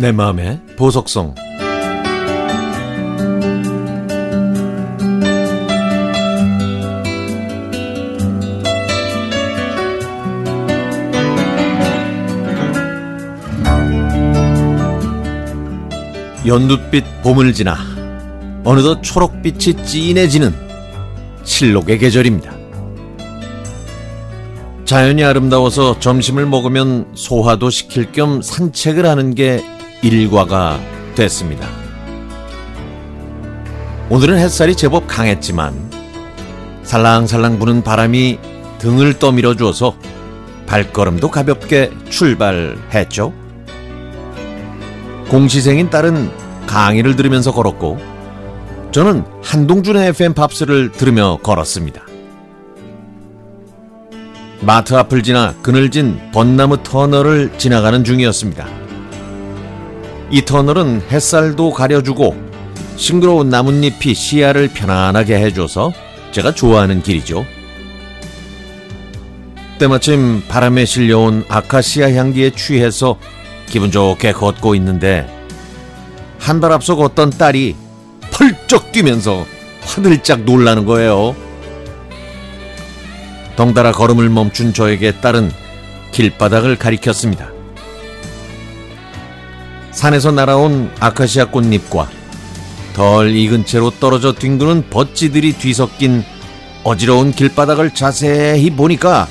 내 마음의 보석성 연두빛 봄을 지나 어느덧 초록빛이 진해지는 실록의 계절입니다. 자연이 아름다워서 점심을 먹으면 소화도 시킬 겸 산책을 하는 게 일과가 됐습니다. 오늘은 햇살이 제법 강했지만 살랑살랑 부는 바람이 등을 떠밀어 주어서 발걸음도 가볍게 출발했죠. 공시생인 딸은 강의를 들으면서 걸었고 저는 한동준의 FM 팝스를 들으며 걸었습니다. 마트 앞을 지나 그늘진 벚나무 터널을 지나가는 중이었습니다. 이 터널은 햇살도 가려주고 싱그러운 나뭇잎이 시야를 편안하게 해줘서 제가 좋아하는 길이죠. 때마침 바람에 실려온 아카시아 향기에 취해서 기분 좋게 걷고 있는데 한 발 앞서 걷던 딸이 펄쩍 뛰면서 화들짝 놀라는 거예요. 덩달아 걸음을 멈춘 저에게 딸은 길바닥을 가리켰습니다. 산에서 날아온 아카시아 꽃잎과 덜 익은 채로 떨어져 뒹구는 버찌들이 뒤섞인 어지러운 길바닥을 자세히 보니까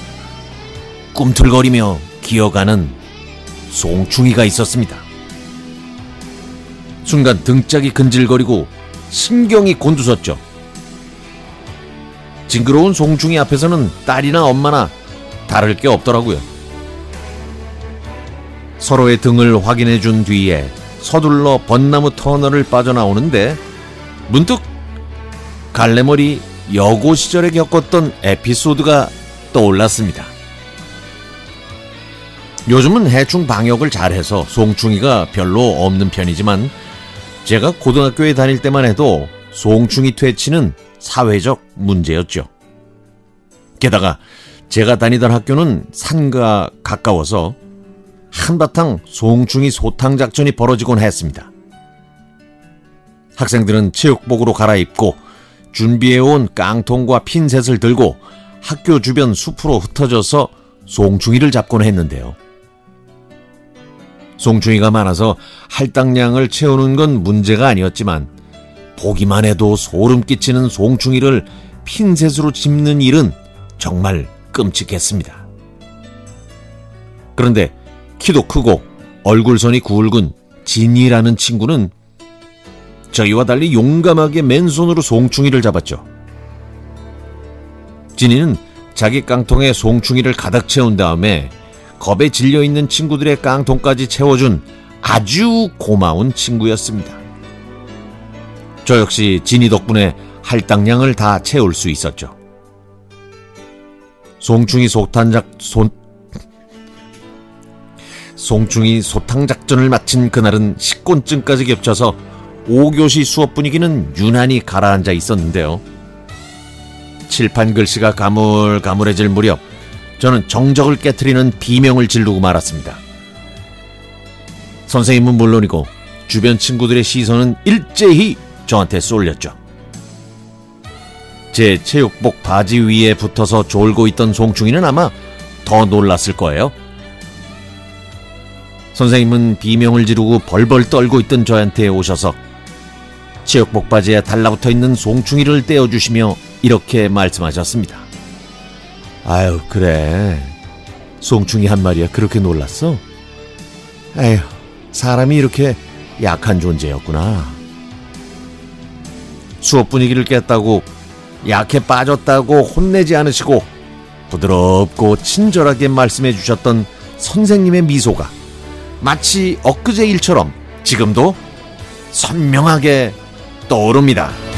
꿈틀거리며 기어가는 송충이가 있었습니다. 순간 등짝이 근질거리고 신경이 곤두섰죠. 징그러운 송충이 앞에서는 딸이나 엄마나 다를 게 없더라고요. 서로의 등을 확인해 준 뒤에 서둘러 벚나무 터널을 빠져나오는데 문득 갈래머리 여고 시절에 겪었던 에피소드가 떠올랐습니다. 요즘은 해충 방역을 잘해서 송충이가 별로 없는 편이지만 제가 고등학교에 다닐 때만 해도 송충이 퇴치는 사회적 문제였죠. 게다가 제가 다니던 학교는 산과 가까워서 한바탕 송충이 소탕 작전이 벌어지곤 했습니다. 학생들은 체육복으로 갈아입고 준비해온 깡통과 핀셋을 들고 학교 주변 숲으로 흩어져서 송충이를 잡곤 했는데요. 송충이가 많아서 할당량을 채우는 건 문제가 아니었지만 보기만 해도 소름 끼치는 송충이를 핀셋으로 짚는 일은 정말 끔찍했습니다. 그런데 키도 크고 얼굴선이 굵은 진이라는 친구는 저희와 달리 용감하게 맨손으로 송충이를 잡았죠. 진이는 자기 깡통에 송충이를 가득 채운 다음에 겁에 질려 있는 친구들의 깡통까지 채워준 아주 고마운 친구였습니다. 저 역시 진이 덕분에 할당량을 다 채울 수 있었죠. 송충이 소탄작 손 송충이 소탕 작전을 마친 그날은 식곤증까지 겹쳐서 5교시 수업 분위기는 유난히 가라앉아 있었는데요. 칠판 글씨가 가물가물해질 무렵 저는 정적을 깨뜨리는 비명을 지르고 말았습니다. 선생님은 물론이고 주변 친구들의 시선은 일제히 저한테 쏠렸죠. 제 체육복 바지 위에 붙어서 졸고 있던 송충이는 아마 더 놀랐을 거예요. 선생님은 비명을 지르고 벌벌 떨고 있던 저한테 오셔서 체육복 바지에 달라붙어 있는 송충이를 떼어주시며 이렇게 말씀하셨습니다. 아유, 그래. 송충이 한 마리야 그렇게 놀랐어? 에휴, 사람이 이렇게 약한 존재였구나. 수업 분위기를 깼다고 약해 빠졌다고 혼내지 않으시고 부드럽고 친절하게 말씀해 주셨던 선생님의 미소가 마치 엊그제 일처럼 지금도 선명하게 떠오릅니다.